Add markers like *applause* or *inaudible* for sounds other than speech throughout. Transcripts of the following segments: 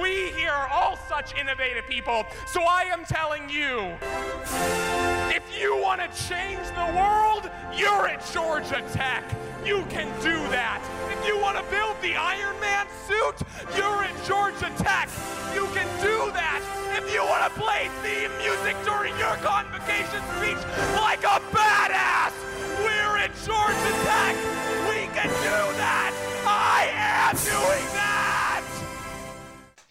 We here are all such innovative people. So I am telling you if you want to change the world, you're at Georgia Tech. You can do that. If you want to build the Iron Man suit, you're at Georgia Tech. You can do that. If you want to play theme music during your convocation speech like a badass, we're at Georgia Tech. We can do that. I am doing that.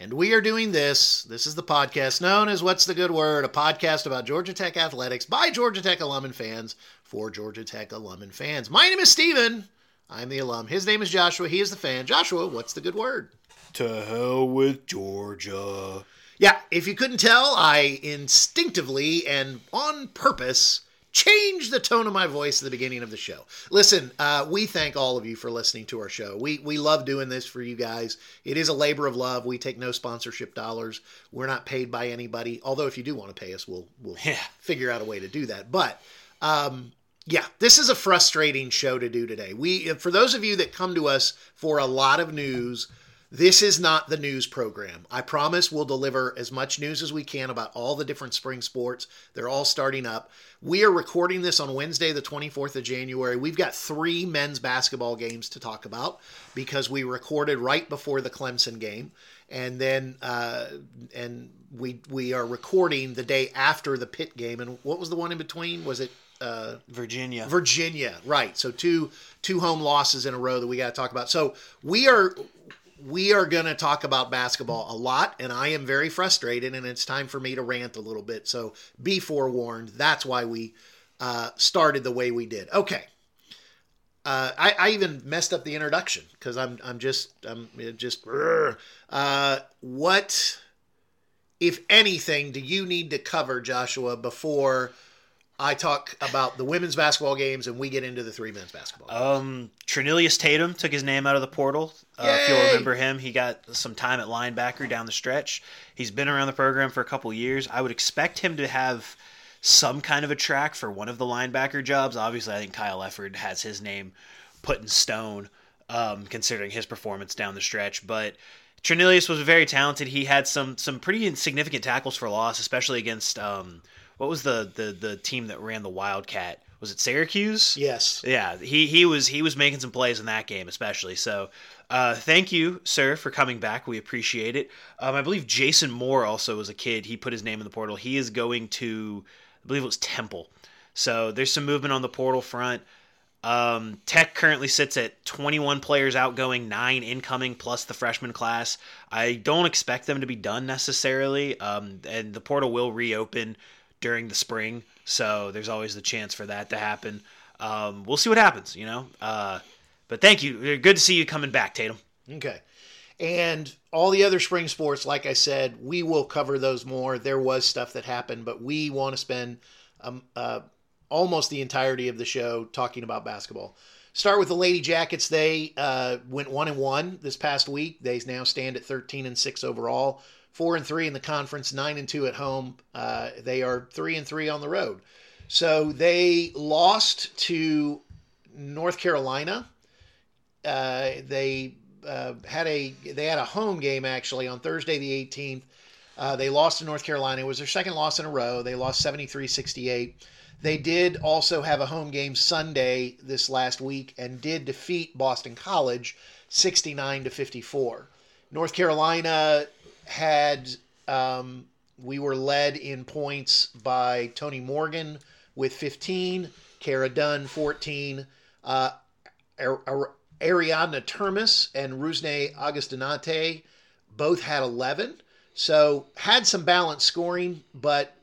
And we are doing this. This is the podcast known as What's the Good Word, a podcast about Georgia Tech athletics by Georgia Tech alum and fans for Georgia Tech alum and fans. My name is Steven. I'm the alum. His name is Joshua. He is the fan. Joshua, what's the good word? To hell with Georgia. Yeah, if you couldn't tell, I instinctively and on purpose changed the tone of my voice at the beginning of the show. Listen, uh, we thank all of you for listening to our show. We we love doing this for you guys. It is a labor of love. We take no sponsorship dollars. We're not paid by anybody. Although if you do want to pay us, we'll we'll Yeah. figure out a way to do that. But um, yeah, this is a frustrating show to do today. We for those of you that come to us for a lot of news. This is not the news program. I promise we'll deliver as much news as we can about all the different spring sports. They're all starting up. We are recording this on Wednesday, the 24th of January. We've got three men's basketball games to talk about because we recorded right before the Clemson game. And then, uh, and we we are recording the day after the Pitt game. And what was the one in between? Was it uh, Virginia. Virginia, right? So two two home losses in a row that we got to talk about. So we are we are going to talk about basketball a lot, and I am very frustrated, and it's time for me to rant a little bit. So be forewarned. That's why we uh, started the way we did. Okay. Uh, I, I even messed up the introduction because I'm I'm just I'm just uh, what if anything do you need to cover Joshua before I talk about the women's basketball games and we get into the three men's basketball. games. Um, Trenilyas Tatum took his name out of the portal. Uh, if you'll remember him, he got some time at linebacker down the stretch. He's been around the program for a couple years. I would expect him to have some kind of a track for one of the linebacker jobs. Obviously, I think Kyle Efford has his name put in stone, um, considering his performance down the stretch. But Trenilyas was very talented. He had some some pretty significant tackles for loss, especially against um, what was the, the the team that ran the Wildcat? Was it Syracuse? yes. Yeah, he he was he was making some plays in that game, especially. So, uh, thank you, sir, for coming back. We appreciate it. Um, I believe Jason Moore also was a kid. He put his name in the portal. He is going to, I believe it was Temple. So there's some movement on the portal front. Um, Tech currently sits at 21 players outgoing, nine incoming, plus the freshman class. I don't expect them to be done necessarily, um, and the portal will reopen during the spring, so there's always the chance for that to happen. Um, we'll see what happens, you know. Uh, but thank you. Good to see you coming back, Tatum. Okay. And all the other spring sports, like I said, we will cover those more. There was stuff that happened, but we want to spend um, uh, almost the entirety of the show talking about basketball. Start with the Lady Jackets. They uh, went one and one this past week. They now stand at thirteen and six overall, four and three in the conference, nine and two at home. Uh, they are three and three on the road. So they lost to North Carolina. Uh, they uh, had a they had a home game actually on Thursday the 18th. Uh, they lost to North Carolina. It was their second loss in a row. They lost 73-68. They did also have a home game Sunday this last week and did defeat Boston College 69 to 54. North Carolina had um, we were led in points by Tonie Morgan with 15, Kara Dunn 14, uh, Ar- Ar- Ariadna Termis and Rusne Augustinaite both had 11. So had some balanced scoring, but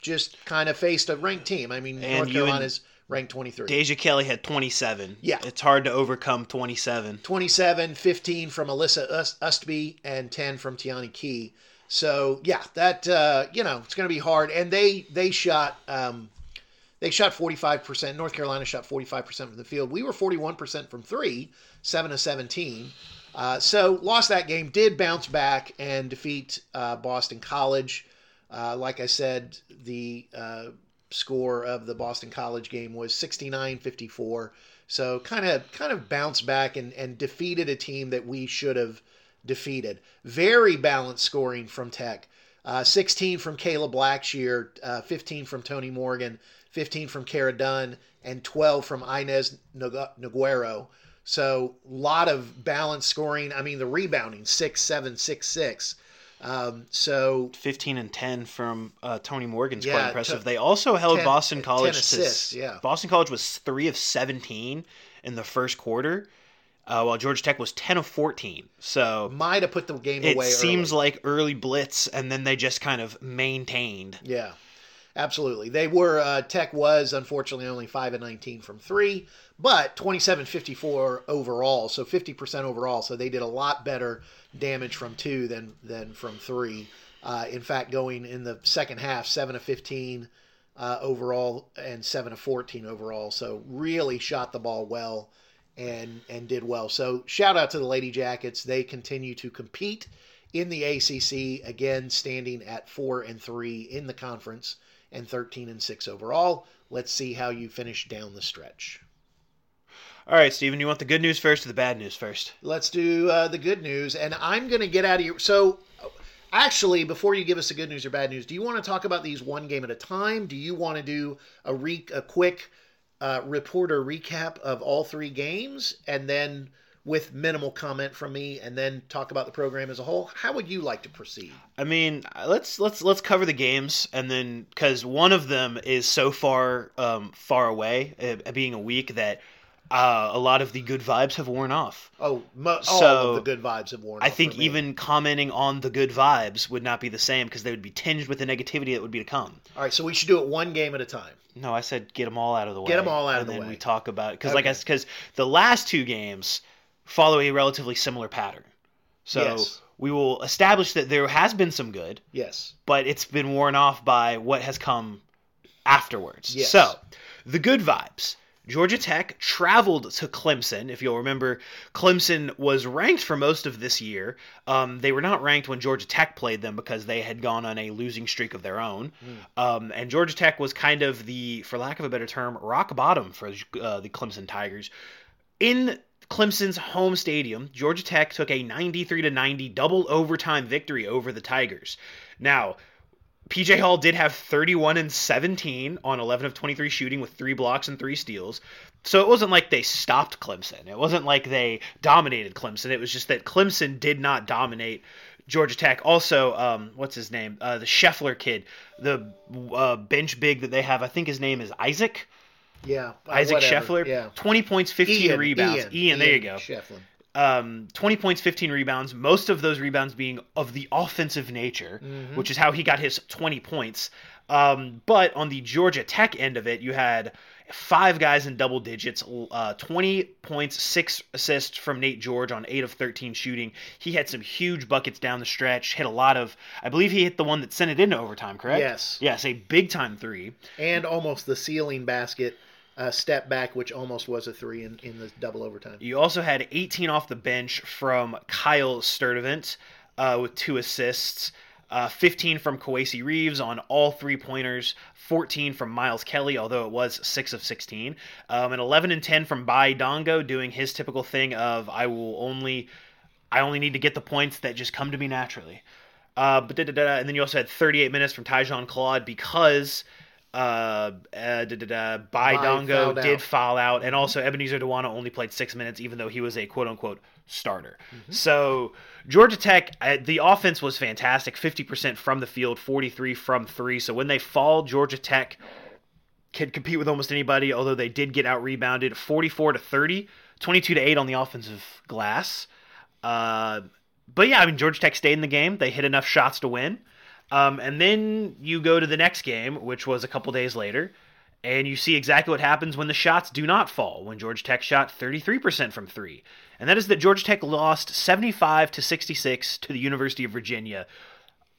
just kind of faced a ranked team. I mean, And North you and- Carolina's ranked 23. Deja Kelly had 27. Yeah. It's hard to overcome 27. 27, 15 from Alyssa Ustby, and 10 from Teonni Key. So yeah, that uh, you know it's going to be hard. And they they shot um, they shot 45 percent. North Carolina shot 45 percent from the field. We were 41 percent from three, seven to 17. Uh, so lost that game. Did bounce back and defeat uh, Boston College. Uh, like I said, the uh, score of the Boston College game was 69-54. So kind of kind of bounced back and, and defeated a team that we should have defeated. Very balanced scoring from Tech. Uh, 16 from Kayla Blackshear, uh, 15 from Tonie Morgan, 15 from Kara Dunn, and 12 from Ines Noguero. So a lot of balanced scoring. I mean, the rebounding six seven six six. Um, so 15 and 10 from uh, Tonie Morgan's Yeah, quite impressive. to- they also held 10 Boston 10 College to yeah. Boston College was 3 of 17 in the first quarter, uh, while Georgia Tech was 10 of 14. So might have put the game it away. seems early. like early blitz and then they just kind of maintained. Yeah, absolutely. They were uh, Tech was unfortunately only five and nineteen from three, but 27-54 overall, so fifty percent overall. So they did a lot better damage from two than than from three. Uh, in fact, going in the second half, seven of fifteen uh, overall and seven of fourteen overall. So really shot the ball well and and did well. So shout out to the Lady Jackets. They continue to compete in the ACC again, standing at four and three in the conference and thirteen and six overall. Let's see how you finish down the stretch. All right, Steven, you want the good news first or the bad news first? Let's do uh, the good news, and I'm going to get out of here. So, actually, before you give us the good news or bad news, do you want to talk about these one game at a time? Do you want to do a re- a quick uh, reporter recap of all three games, and then with minimal comment from me, and then talk about the program as a whole? How would you like to proceed? I mean, let's let's let's cover the games and then because one of them is so far um, far away, uh, being a week that uh, a lot of the good vibes have worn off. Oh, mo- all So, of the good vibes have worn. I off I think even commenting on the good vibes would not be the same because they would be tinged with the negativity that would be to come. All right, so we should do it one game at a time. No, I said get them all out of the way. Get them all out of the way. and then we talk about because like I Okay. because the last two games follow a relatively similar pattern. So Yes. we will establish that there has been some good, Yes. but it's been worn off by what has come afterwards. Yes. So, the good vibes. Georgia Tech traveled to Clemson. If you'll remember, Clemson was ranked for most of this year. Um, they were not ranked when Georgia Tech played them because they had gone on a losing streak of their own. Um, and Georgia Tech was kind of the, for lack of a better term, rock bottom for uh, the Clemson Tigers. In Clemson's home stadium, Georgia Tech took a 93 to 90 double overtime victory over the Tigers. Now, PJ Hall did have 31 and 17 on 11 of 23 shooting with three blocks and three steals. So it wasn't like they stopped Clemson. It wasn't like they dominated Clemson. It was just that Clemson did not dominate Georgia Tech. Also, um, what's his name? Uh, the Scheffler kid, the uh, bench big that they have. I think his name is Isaac. Yeah. uh, Isaac whatever. Scheffler. Yeah. 20 points, 15 Ian, rebounds. Ian, Ian, there you go Schieffelin. um, 20 points, 15 rebounds, most of those rebounds being of the offensive nature, which is how he got his 20 points. Um, but on the Georgia Tech end of it, you had five guys in double digits, uh, 20 points, six assists from Nate George on 8 of 13 shooting. He had some huge buckets down the stretch, hit a lot of, I believe he hit the one that sent it into overtime, correct? Yes. Yes, a big time three. and almost the ceiling basket uh, step back, which almost was a three in, in the double overtime. You also had 18 off the bench from Kyle Sturdivant uh, with two assists, uh, 15 from Kowacie Reeves on all three pointers, 14 from Miles Kelly, although it was 6 of 16, um, and 11 and 10 from Baye Ndongo doing his typical thing of I will only I only need to get the points that just come to me naturally. Uh, but da-da-da, and then you also had 38 minutes from Tyzhaun Claude because uh, uh, Baye Ndongo fouled did out. foul out, and also Ebenezer Dowuona only played six minutes, even though he was a quote unquote starter. Mm-hmm. So Georgia Tech, uh, the offense was fantastic 50% from the field, 43 from three. So when they fall, Georgia Tech can compete with almost anybody, although they did get out rebounded 44 to 30, 22 to 8 on the offensive glass. Uh, but yeah, I mean, Georgia Tech stayed in the game. They hit enough shots to win. Um, and then you go to the next game, which was a couple days later, and you see exactly what happens when the shots do not fall. When Georgia Tech shot 33% from three, and that is that Georgia Tech lost 75 to 66 to the University of Virginia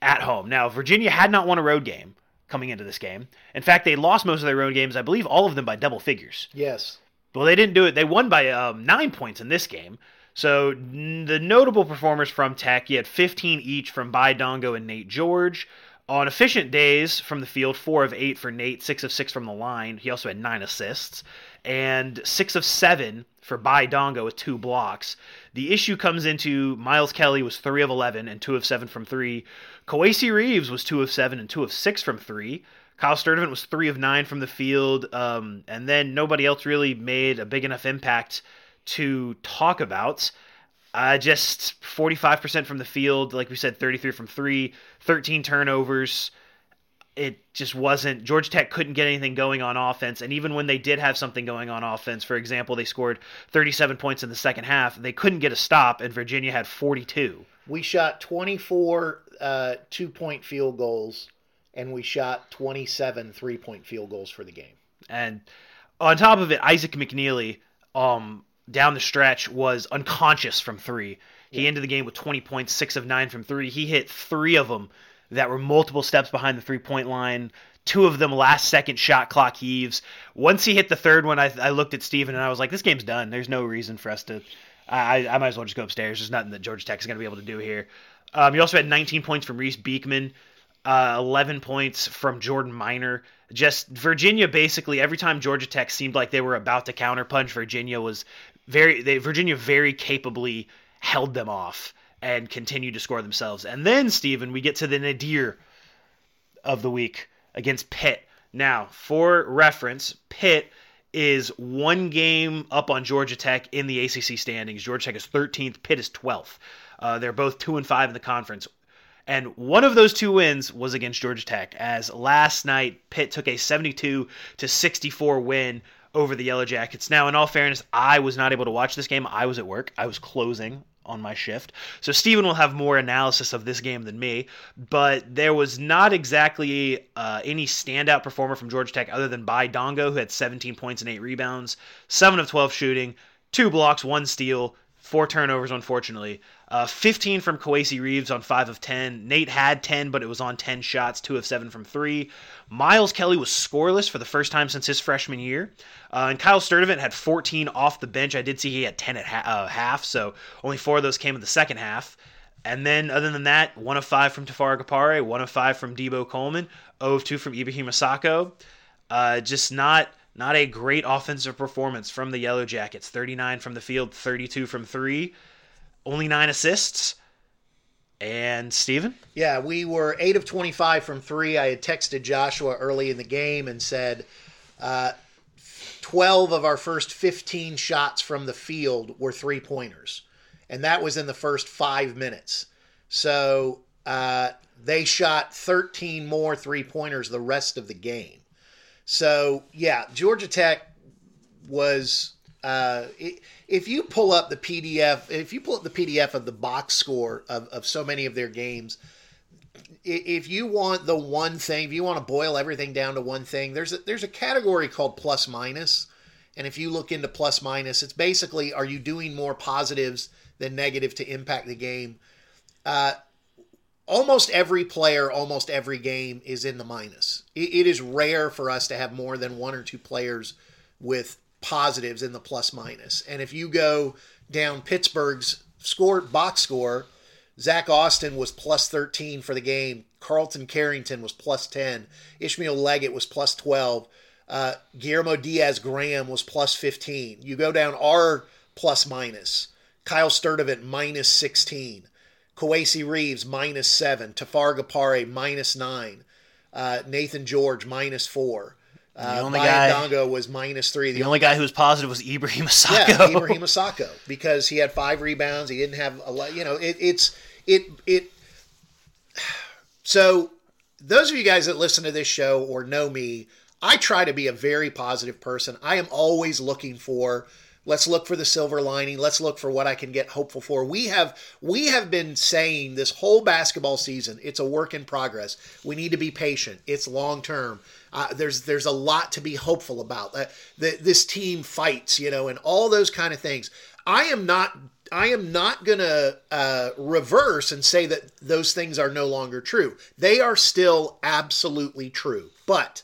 at home. Now, Virginia had not won a road game coming into this game. In fact, they lost most of their road games. I believe all of them by double figures. Yes. Well, they didn't do it. They won by um, nine points in this game. So the notable performers from Tech, you had 15 each from Baye Ndongo and Nate George. On efficient days from the field, four of eight for Nate, six of six from the line. He also had nine assists, and six of seven for Baye Ndongo with two blocks. The issue comes into Miles Kelly was three of eleven and two of seven from three. Kowacie Reeves was two of seven and two of six from three. Kyle Sturdivant was three of nine from the field, um, and then nobody else really made a big enough impact to talk about. Uh, just 45% from the field, like we said, 33 from three, 13 turnovers. It just wasn't. Georgia Tech couldn't get anything going on offense, and even when they did have something going on offense, for example, they scored 37 points in the second half. They couldn't get a stop, and Virginia had 42. We shot 24 uh, two point field goals, and we shot 27 three point field goals for the game. And on top of it, Isaac McKneely, um, down the stretch was unconscious from three. He yeah. ended the game with 20 points, six of nine from three. He hit three of them that were multiple steps behind the three point line. Two of them last second shot clock heaves. Once he hit the third one, I, I looked at Steven and I was like, this game's done. There's no reason for us to. I, I might as well just go upstairs. There's nothing that Georgia Tech is going to be able to do here. Um, you also had 19 points from Reece Beekman, uh, 11 points from Jordan Minor. Just Virginia, basically, every time Georgia Tech seemed like they were about to counterpunch, Virginia was very they Virginia very capably held them off and continued to score themselves. And then Stephen, we get to the nadir of the week against Pitt. Now, for reference, Pitt is one game up on Georgia Tech in the ACC standings. Georgia Tech is 13th, Pitt is 12th. Uh, they're both two and five in the conference. And one of those two wins was against Georgia Tech, as last night Pitt took a 72 to 64 win over the Yellow Jackets. Now, in all fairness, I was not able to watch this game. I was at work. I was closing on my shift. So Steven will have more analysis of this game than me, but there was not exactly uh, any standout performer from Georgia Tech other than Baye Ndongo, who had 17 points and 8 rebounds, 7 of 12 shooting, 2 blocks, 1 steal, 4 turnovers, unfortunately. Uh, 15 from Kowacie Reeves on 5 of 10. Nate had 10, but it was on 10 shots, 2 of 7 from 3. Miles Kelly was scoreless for the first time since his freshman year. Uh, and Kyle Sturdivant had 14 off the bench. I did see he had 10 at ha- uh, half, so only four of those came in the second half. And then, other than that, 1 of 5 from Tafara Gapare, 1 of 5 from Deebo Coleman, 0 of 2 from Ibrahim Asako. Uh, just not not a great offensive performance from the Yellow Jackets. 39 from the field, 32 from 3 only nine assists. And Steven? Yeah, we were 8 of 25 from three. I had texted Joshua early in the game and said uh, 12 of our first 15 shots from the field were three pointers. And that was in the first five minutes. So uh, they shot 13 more three pointers the rest of the game. So, yeah, Georgia Tech was. Uh, if you pull up the PDF, if you pull up the PDF of the box score of, of so many of their games, if you want the one thing, if you want to boil everything down to one thing, there's a, there's a category called plus minus, and if you look into plus minus, it's basically are you doing more positives than negative to impact the game. Uh, almost every player, almost every game is in the minus. It, it is rare for us to have more than one or two players with positives in the plus minus. And if you go down Pittsburgh's score box score, Zack Austin was plus 13 for the game. Carlton Carrington was plus 10. Ishmael Leggett was plus 12. Uh, Guillermo Diaz Graham was plus 15. You go down our plus minus. Kyle Sturdivant minus 16. Kowacie Reeves minus 7. Tafara Gapare minus 9. Uh, Naithan George minus 4. Uh, the only guy Ndongo was minus three. The, the only guy who was positive was Ibrahim Asako. Yeah, Ibrahim Asako because he had five rebounds. He didn't have a lot. You know, it, it's it it. *sighs* So those of you guys that listen to this show or know me, I try to be a very positive person. I am always looking for Let's look for the silver lining. Let's look for what I can get hopeful for. We have we have been saying this whole basketball season, it's a work in progress. We need to be patient. It's long term. Uh, there's there's a lot to be hopeful about. Uh, this team fights, you know, and all those kind of things. I am not I am not going to uh, reverse and say that those things are no longer true. They are still absolutely true. But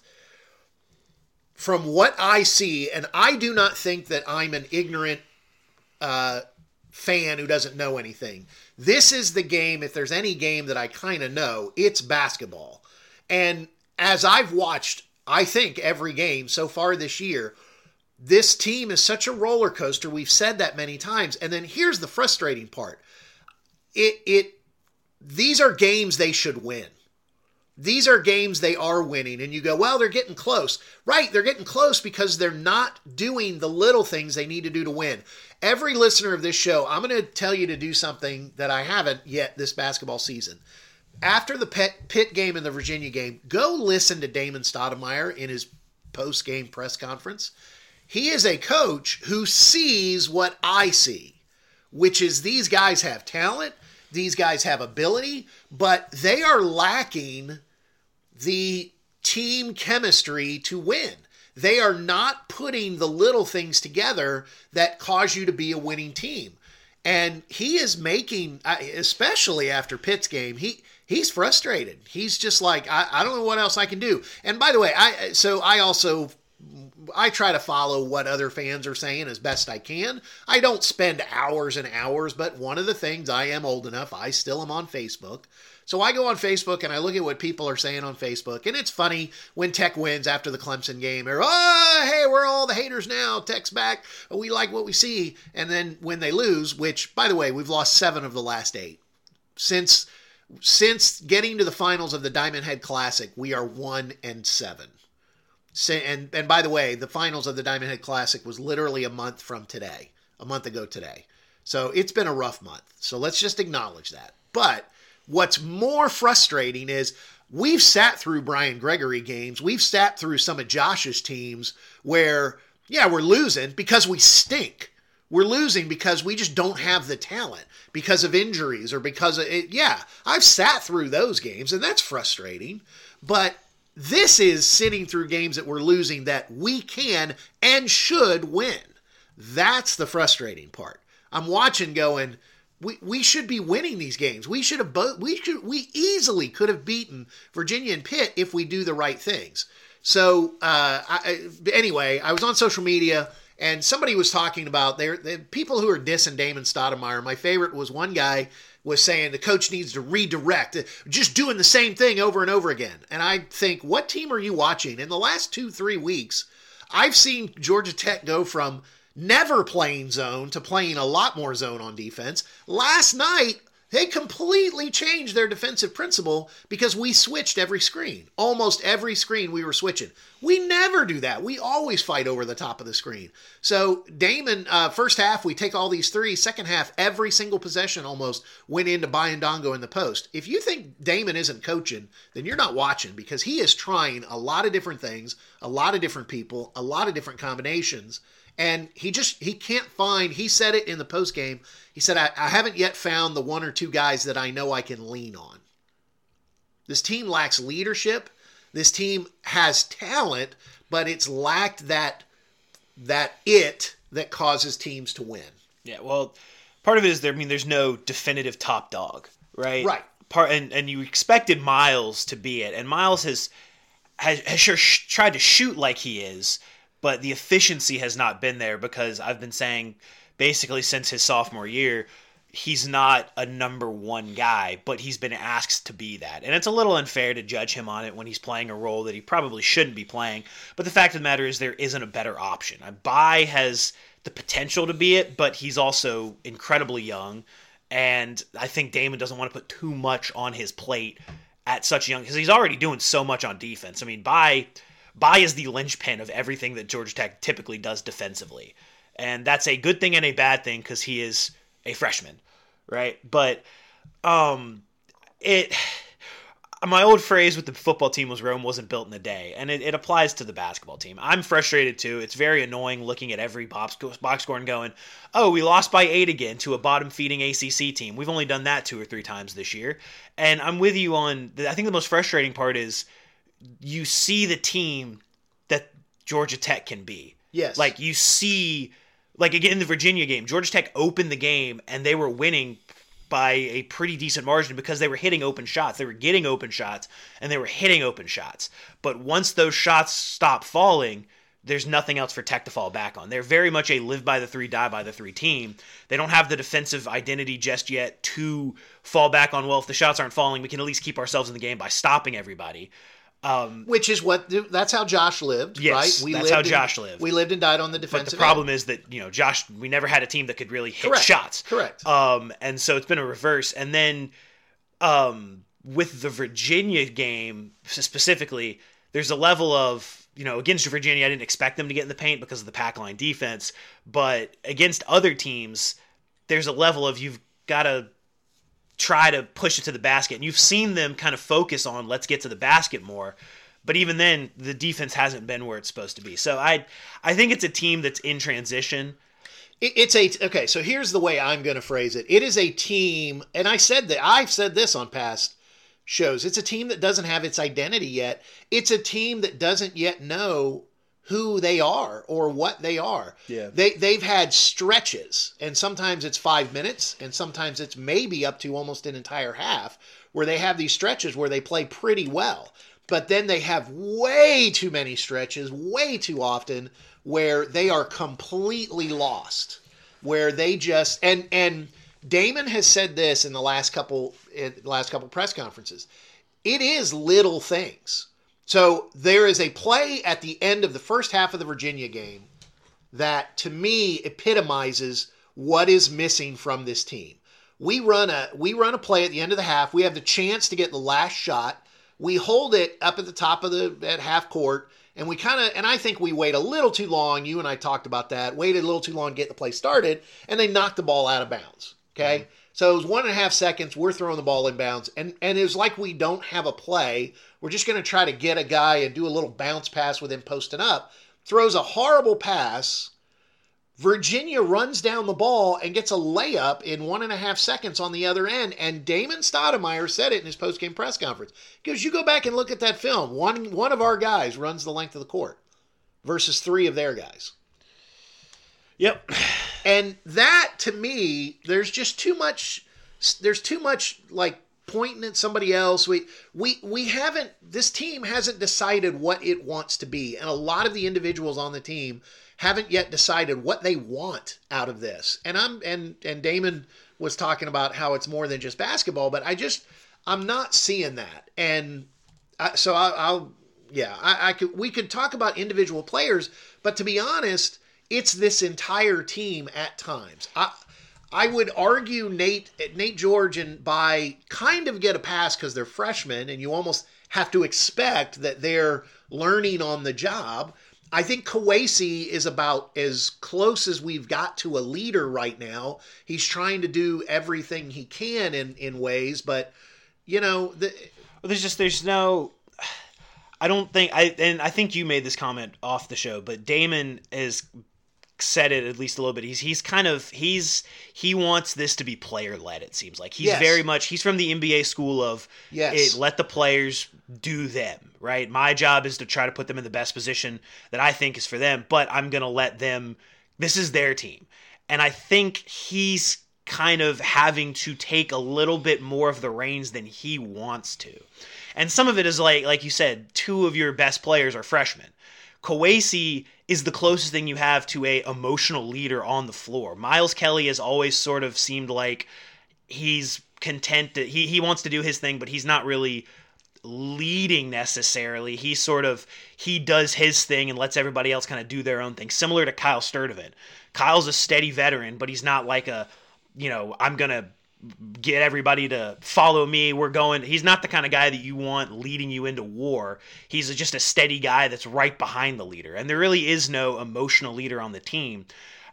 from what I see, and I do not think that I'm an ignorant uh, fan who doesn't know anything. This is the game, if there's any game that I kind of know, it's basketball. And as I've watched, I think, every game so far this year, this team is such a roller coaster. We've said that many times. And then here's the frustrating part. It it these are games they should win. These are games they are winning, and you go, well, they're getting close. Right, they're getting close because they're not doing the little things they need to do to win. Every listener of this show, I'm going to tell you to do something that I haven't yet this basketball season. After the Pitt game and the Virginia game, go listen to Damon Stoudamire in his post game press conference. He is a coach who sees what I see, which is these guys have talent these guys have ability, but they are lacking the team chemistry to win. They are not putting the little things together that cause you to be a winning team. And he is making, especially after Pitt's game, he he's frustrated. He's just like, I, I don't know what else I can do. And by the way, I so I also I try to follow what other fans are saying as best I can. I don't spend hours and hours, but one of the things I am old enough, I still am on Facebook. So I go on Facebook and I look at what people are saying on Facebook, and it's funny when Tech wins after the Clemson game. Or oh, hey, we're all the haters now. Tech's back. We like what we see. And then when they lose, which by the way, we've lost seven of the last eight since since getting to the finals of the Diamond Head Classic. We are one and seven and and by the way, the finals of the Diamond Head Classic was literally a month from today, a month ago today. So it's been a rough month. So let's just acknowledge that. But what's more frustrating is we've sat through Brian Gregory games. We've sat through some of Josh's teams where yeah, we're losing because we stink. We're losing because we just don't have the talent because of injuries or because of it. Yeah, I've sat through those games and that's frustrating. But this is sitting through games that we're losing that we can and should win. That's the frustrating part. I'm watching going, we, we should be winning these games. We should have both we should we easily could have beaten Virginia and Pitt if we do the right things. So uh, I, anyway, I was on social media and somebody was talking about there the people who are dissing Damon Stoudamire. My favorite was one guy was saying the coach needs to redirect, just doing the same thing over and over again. And I think, what team are you watching? In the last two, three weeks, I've seen Georgia Tech go from never playing zone to playing a lot more zone on defense. Last night, they completely changed their defensive principle because we switched every screen. Almost every screen we were switching. We never do that. We always fight over the top of the screen. So Damon, uh, first half we take all these three. Second half, every single possession almost went into Baye Ndongo in the post. If you think Damon isn't coaching, then you're not watching because he is trying a lot of different things, a lot of different people, a lot of different combinations and he just he can't find he said it in the post game he said I, I haven't yet found the one or two guys that i know i can lean on. This team lacks leadership. This team has talent but it's lacked that that it that causes teams to win. Yeah well part of it is there i mean there's no definitive top dog right? Right. Part and, and you expected miles to be it and miles has has, has sure sh- tried to shoot like he is but the efficiency has not been there because I've been saying basically since his sophomore year he's not a number one guy, but he's been asked to be that. And it's a little unfair to judge him on it when he's playing a role that he probably shouldn't be playing. But the fact of the matter is, there isn't a better option. Baye has the potential to be it, but he's also incredibly young. And I think Damon doesn't want to put too much on his plate at such young because he's already doing so much on defense. I mean, Baye Baye is the linchpin of everything that Georgia Tech typically does defensively. And that's a good thing and a bad thing because he is a freshman, right? But um it my old phrase with the football team was Rome wasn't built in a day, and it, it, applies to the basketball team. I'm frustrated too. It's very annoying looking at every box, box score and going, oh, we lost by eight again to a bottom feeding ACC team. We've only done that two or three times this year. And I'm with you on, I think the most frustrating part is you see the team that Georgia Tech can be. Yes. Like you see like again in the Virginia game, Georgia Tech opened the game and they were winning by a pretty decent margin because they were hitting open shots. They were getting open shots and they were hitting open shots. But once those shots stop falling, there's nothing else for Tech to fall back on. They're very much a live by the three, die by the three team. They don't have the defensive identity just yet to fall back on. Well, if the shots aren't falling, we can at least keep ourselves in the game by stopping everybody. Um, Which is what that's how Josh lived, Yes, right? that's how lived Josh lived. We lived and died on the but the problem is that you know Josh, we never had a team that could really hit Correct. shots. Correct. Um, and so it's been a reverse. And then, um, with the Virginia game specifically, there's a level of you know against Virginia, I didn't expect them to get in the paint because of the pack line defense, but against other teams, there's a level of you've got to try to push it to the basket. And you've seen them kind of focus on let's get to the basket more. But even then, the defense hasn't been where it's supposed to be. So I, I think it's a team that's in transition. It- it's a okay. So here's the way I'm going to phrase it. It is a team, and I said that I've said this on past shows. It's a team that doesn't have its identity yet. It's a team that doesn't yet know who they are or what they are. Yeah. They they've had stretches, and sometimes it's five minutes, and sometimes it's maybe up to almost an entire half, where they have these stretches where they play pretty well. But then they have way too many stretches, way too often, where they are completely lost, where they just and and Damon has said this in the last couple in the last couple press conferences. It is little things. So there is a play at the end of the first half of the Virginia game that to me epitomizes what is missing from this team. We run a we run a play at the end of the half. We have the chance to get the last shot. We hold it up at the top of the at half court and we kind of and I think we wait a little too long. You and I talked about that. Waited a little too long to get the play started and they knocked the ball out of bounds. Okay? Mm-hmm. So it was one and a half seconds. We're throwing the ball inbounds, and and it was like we don't have a play. We're just going to try to get a guy and do a little bounce pass with him posting up. Throws a horrible pass. Virginia runs down the ball and gets a layup in one and a half seconds on the other end. And Damon Stoudamire said it in his postgame press conference. Because you go back and look at that film. One one of our guys runs the length of the court versus three of their guys. Yep. And that to me, there's just too much. There's too much like pointing at somebody else. We we we haven't. This team hasn't decided what it wants to be, and a lot of the individuals on the team haven't yet decided what they want out of this. And I'm and and Damon was talking about how it's more than just basketball, but I just I'm not seeing that. And I, so I, I'll yeah I, I could we could talk about individual players, but to be honest it's this entire team at times. I I would argue Nate Nate George and Baye kind of get a pass because they're freshmen and you almost have to expect that they're learning on the job. I think Kowacie is about as close as we've got to a leader right now. He's trying to do everything he can in, in ways, but you know, the, Well, there's just there's no. I don't think I and I think you made this comment off the show, but Damon has said it at least a little bit. He's he's kind of he's he wants this to be player led. It seems like he's Yes. very much he's from the NBA school of Yes. it, let the players do them. Right, my job is to try to put them in the best position that I think is for them, but I'm gonna let them. This is their team, and I think he's kind of having to take a little bit more of the reins than he wants to. And some of it is like like you said, two of your best players are freshmen. Kowacie is the closest thing you have to a emotional leader on the floor. Miles Kelly has always sort of seemed like he's content that he, he wants to do his thing, but he's not really leading necessarily. He sort of he does his thing and lets everybody else kind of do their own thing. Similar to Kyle Sturdivant. Kyle's a steady veteran, but he's not like a you know, I'm gonna get everybody to follow me. We're going. He's not the kind of guy that you want leading you into war. He's just a steady guy that's right behind the leader. And there really is no emotional leader on the team.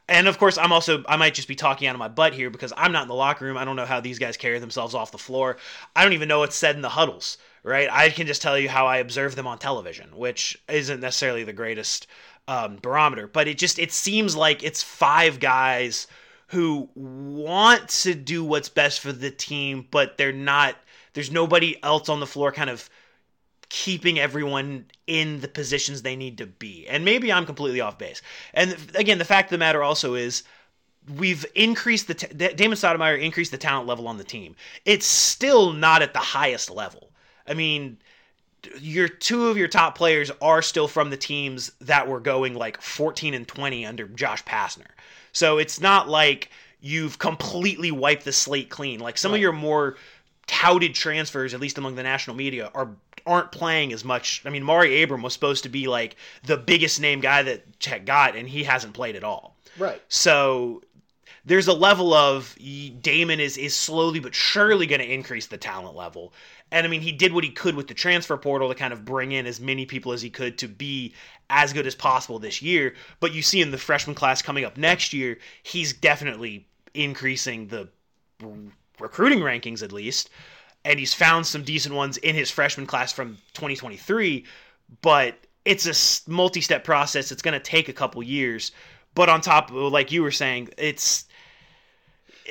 And of course, I'm also I might just be talking out of my butt here because I'm not in the locker room. I don't know how these guys carry themselves off the floor. I don't even know what's said in the huddles. Right? I can just tell you how I observe them on television, which isn't necessarily the greatest um, barometer. But it just it seems like it's five guys who want to do what's best for the team, but they're not. There's nobody else on the floor kind of keeping everyone in the positions they need to be. And maybe I'm completely off base. And again, the fact of the matter also is we've increased the t- Damon Stoudamire increased the talent level on the team. It's still not at the highest level. I mean, your two of your top players are still from the teams that were going like 14 and 20 under Josh Pastner. So it's not like you've completely wiped the slate clean. Like some right. of your more touted transfers, at least among the national media, are aren't playing as much. I mean, Mari Abram was supposed to be like the biggest name guy that Tech got, and he hasn't played at all. Right. So there's a level of Damon is is slowly but surely going to increase the talent level. And I mean, he did what he could with the transfer portal to kind of bring in as many people as he could to be as good as possible this year. But you see in the freshman class coming up next year, he's definitely increasing the recruiting rankings at least. And he's found some decent ones in his freshman class from 2023. But it's a multi step process. It's going to take a couple years. But on top, of, like you were saying, it's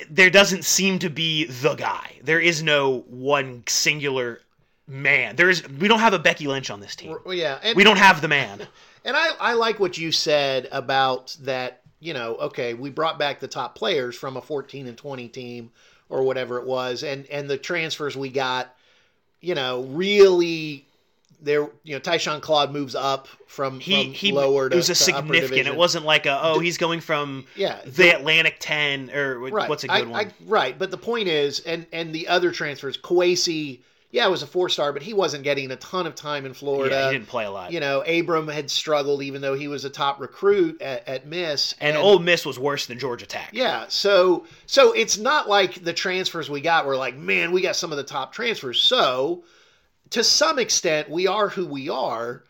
there doesn't seem to be the guy. There is no one singular man. There is we don't have a Becky Lynch on this team. Well, yeah, and, we don't have the man. *laughs* And I I like what you said about that. You know, okay, we brought back the top players from a 14 and 20 team or whatever it was, and and the transfers we got, you know, really there you know Tyzhaun Claude moves up from, he, from he, lower to, it was a significant it wasn't like a oh he's going from yeah the Atlantic 10 or right. what's a good I, one? I, right but the point is and and the other transfers Kowacie yeah it was a four star but he wasn't getting a ton of time in Florida. Yeah, he didn't play a lot. You know Abram had struggled even though he was a top recruit at, at Miss and, and Ole Miss was worse than Georgia Tech. Yeah so so it's not like the transfers we got were like man we got some of the top transfers. So to some extent, we are who we are,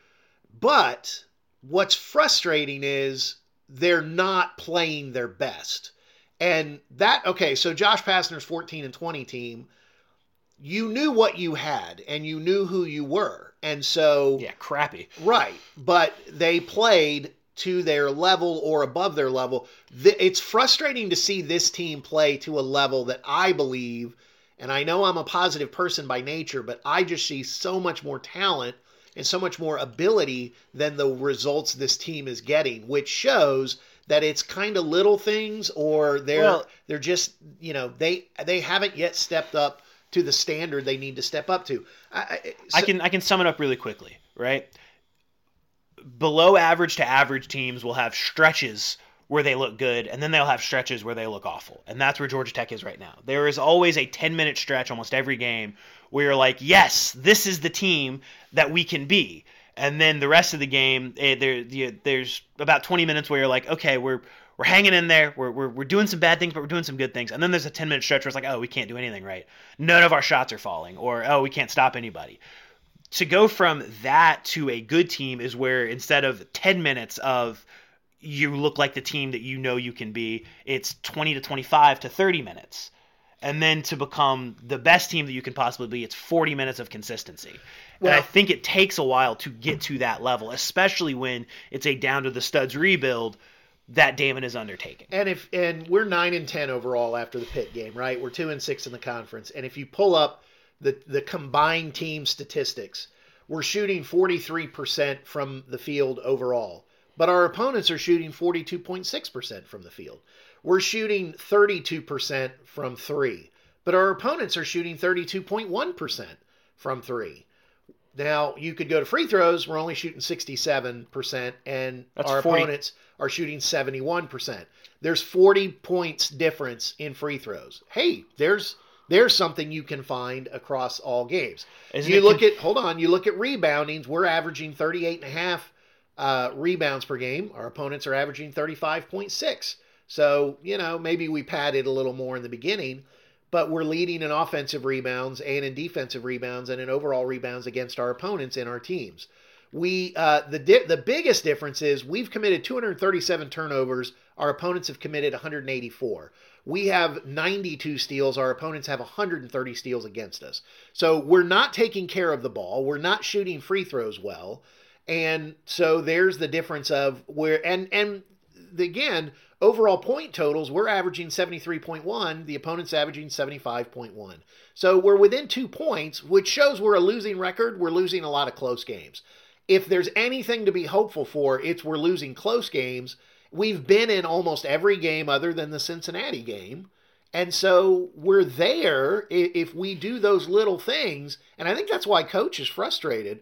but what's frustrating is they're not playing their best. And that, okay, so Josh Pastner's 14 and 20 team, you knew what you had and you knew who you were. And so. Yeah, crappy. Right. But they played to their level or above their level. It's frustrating to see this team play to a level that I believe and I know I'm a positive person by nature, but I just see so much more talent and so much more ability than the results this team is getting, which shows that it's kind of little things or they're well, they're just, you know, they they haven't yet stepped up to the standard they need to step up to. I, so, I can I can sum it up really quickly, right? Below average to average teams will have stretches where they look good, and then they'll have stretches where they look awful. And that's where Georgia Tech is right now. There is always a 10 minute stretch almost every game where you're like, yes, this is the team that we can be. And then the rest of the game, eh, there, there's about 20 minutes where you're like, okay, we're we're hanging in there. We're, we're, we're doing some bad things, but we're doing some good things. And then there's a 10 minute stretch where it's like, oh, we can't do anything right. None of our shots are falling, or oh, we can't stop anybody. To go from that to a good team is where instead of 10 minutes of you look like the team that you know you can be. It's 20 to 25 to 30 minutes. And then to become the best team that you can possibly be, it's 40 minutes of consistency. Well, and I think it takes a while to get to that level, especially when it's a down to the studs rebuild that Damon is undertaking. And if and we're 9 and 10 overall after the Pitt game, right? We're 2 and 6 in the conference. And if you pull up the the combined team statistics, we're shooting 43% from the field overall but our opponents are shooting 42.6% from the field. We're shooting 32% from three, but our opponents are shooting 32.1% from three. Now, you could go to free throws. We're only shooting 67%, and That's our 40. opponents are shooting 71%. There's 40 points difference in free throws. Hey, there's there's something you can find across all games. Isn't you look con- at hold on, you look at reboundings, we're averaging 38 and a half uh, rebounds per game. Our opponents are averaging 35.6. So, you know, maybe we padded a little more in the beginning, but we're leading in offensive rebounds and in defensive rebounds and in overall rebounds against our opponents in our teams. We uh, the di- the biggest difference is we've committed 237 turnovers. Our opponents have committed 184. We have 92 steals. Our opponents have 130 steals against us. So we're not taking care of the ball. We're not shooting free throws well. And so there's the difference of where and and again, overall point totals, we're averaging 73.1, the opponent's averaging 75.1. So we're within 2 points, which shows we're a losing record. We're losing a lot of close games. If there's anything to be hopeful for, it's we're losing close games. We've been in almost every game other than the Cincinnati game. And so we're there if we do those little things. And I think that's why coach is frustrated.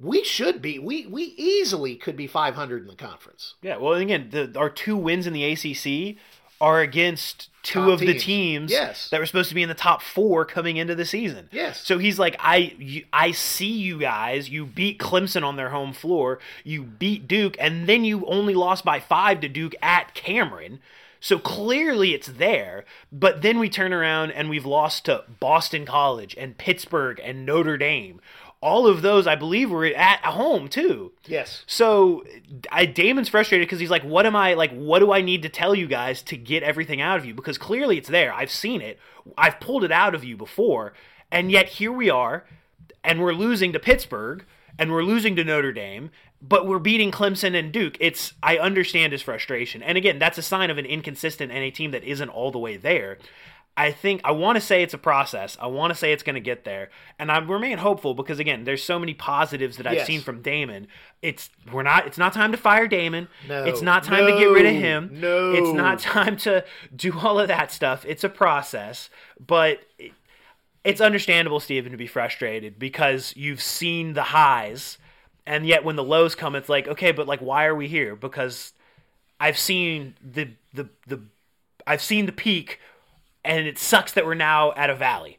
We should be. We we easily could be 500 in the conference. Yeah, well, again, the, our two wins in the ACC are against two Top of the teams. teams Yes. that were supposed to be in the top four coming into the season. Yes. So he's like, I, you, I see you guys. You beat Clemson on their home floor. You beat Duke, and then you only lost by five to Duke at Cameron. So clearly it's there. But then we turn around and we've lost to Boston College and Pittsburgh and Notre Dame. All of those, I believe, were at home too. Yes. So I, Damon's frustrated because he's like, "What am I like? What do I need to tell you guys to get everything out of you? Because clearly it's there. I've seen it. I've pulled it out of you before, and yet here we are, and we're losing to Pittsburgh, and we're losing to Notre Dame, but we're beating Clemson and Duke. It's I understand his frustration, and again, that's a sign of an inconsistent NA team that isn't all the way there. I think I want to say it's a process. I want to say it's going to get there, and I remain hopeful because again, there's so many positives that I've Yes. seen from Damon. It's we're not. It's not time to fire Damon. No. It's not time to get rid of him. No. It's not *laughs* time to do all of that stuff. It's a process, but it- it's understandable, Stephen, to be frustrated because you've seen the highs, and yet when the lows come, it's like, okay, but like, why are we here? Because I've seen the the the I've seen the peak, and it sucks that we're now at a valley.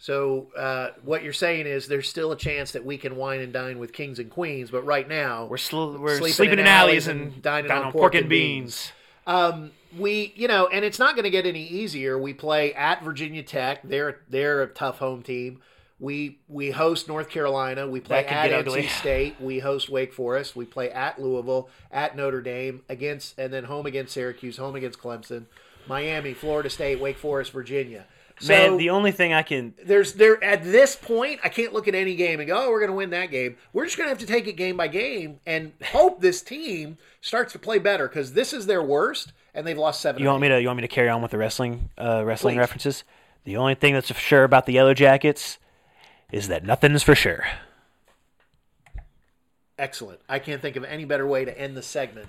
So uh, what you're saying is there's still a chance that we can wine and dine with kings and queens, but right now We're sl- we're Sleeping sleeping, in alleys and, and dining on on pork and and beans. Um, we, you know, and it's not going to get any easier. We play at Virginia Tech. They're they're a tough home team. We we host North Carolina. We play at NC. State. We host Wake Forest. We play at Louisville, at Notre Dame, against and then home against Syracuse, home against Clemson, Miami, Florida State, Wake Forest, Virginia. So Man, the only thing I can there's there at this point, I can't look at any game and go, "Oh, we're going to win that game." We're just going to have to take it game by game and hope this team starts to play better because this is their worst, and they've lost seven. You want me to you want me to carry on with the wrestling uh, wrestling Please. references? The only thing that's for sure about the Yellow Jackets is that nothing's for sure. Excellent. I can't think of any better way to end the segment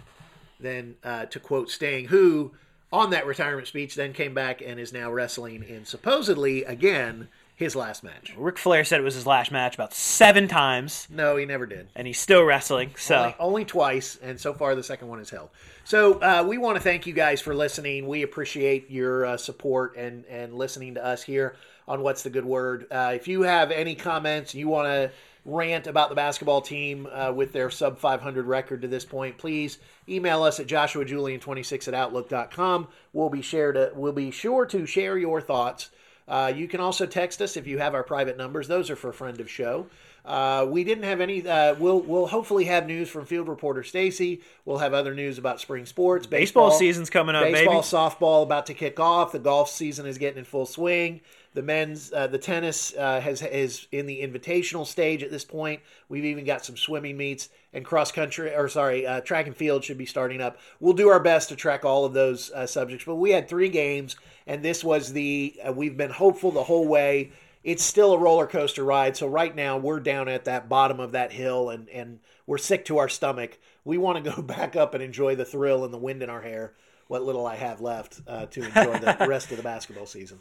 than uh, to quote Staying who on that retirement speech then came back and is now wrestling in supposedly again his last match. Ric Flair said it was his last match about seven times, No, he never did. and he's still wrestling. So Only, only twice, and so far the second one is held. So uh, we want to thank you guys for listening. We appreciate your uh, support and and listening to us here on What's the Good Word. Uh, if you have any comments, you want to rant about the basketball team uh, with their sub 500 record to this point, please email us at joshuajulian26 at outlook.com. We'll be sure to we'll be sure to share your thoughts. Uh, you can also text us if you have our private numbers. Those are for friend of show. Uh, we didn't have any. Uh, we'll we'll hopefully have news from field reporter Stacy. We'll have other news about spring sports. Baseball season's coming up, Baseball, baby. softball about to kick off. The golf season is getting in full swing. The men's, uh, the tennis uh, has is in the invitational stage at this point. We've even got some swimming meets and cross country, or sorry, uh, track and field should be starting up. We'll do our best to track all of those uh, subjects. But we had three games, and this was the. Uh, we've been hopeful the whole way. It's still a roller coaster ride. So right now we're down at that bottom of that hill, and and we're sick to our stomach. We want to go *laughs* back up and enjoy the thrill and the wind in our hair. What little I have left uh, to enjoy the *laughs* rest of the basketball season.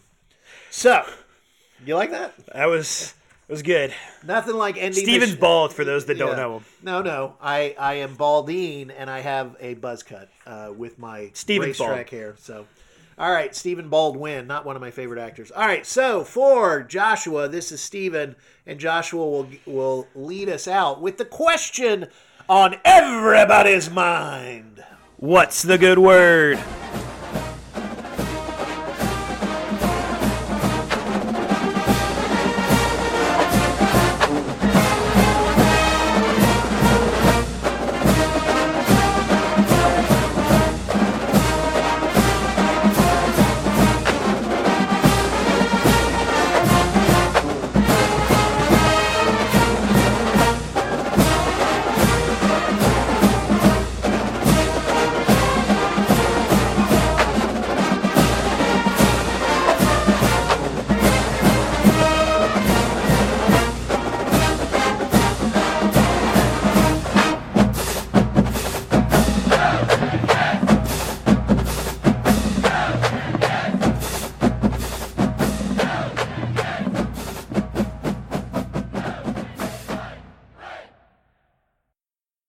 So, you like that? that was it was good. Nothing like ending. Steven's the sh- bald for those that don't Yeah. know him. No, no. I I am balding and I have a buzz cut uh, with my Steven's racetrack bald. hair. So, all right, Stephen Baldwin, not one of my favorite actors. All right, so for Joshua, this is Stephen, and Joshua will will lead us out with the question on everybody's mind. What's the good word?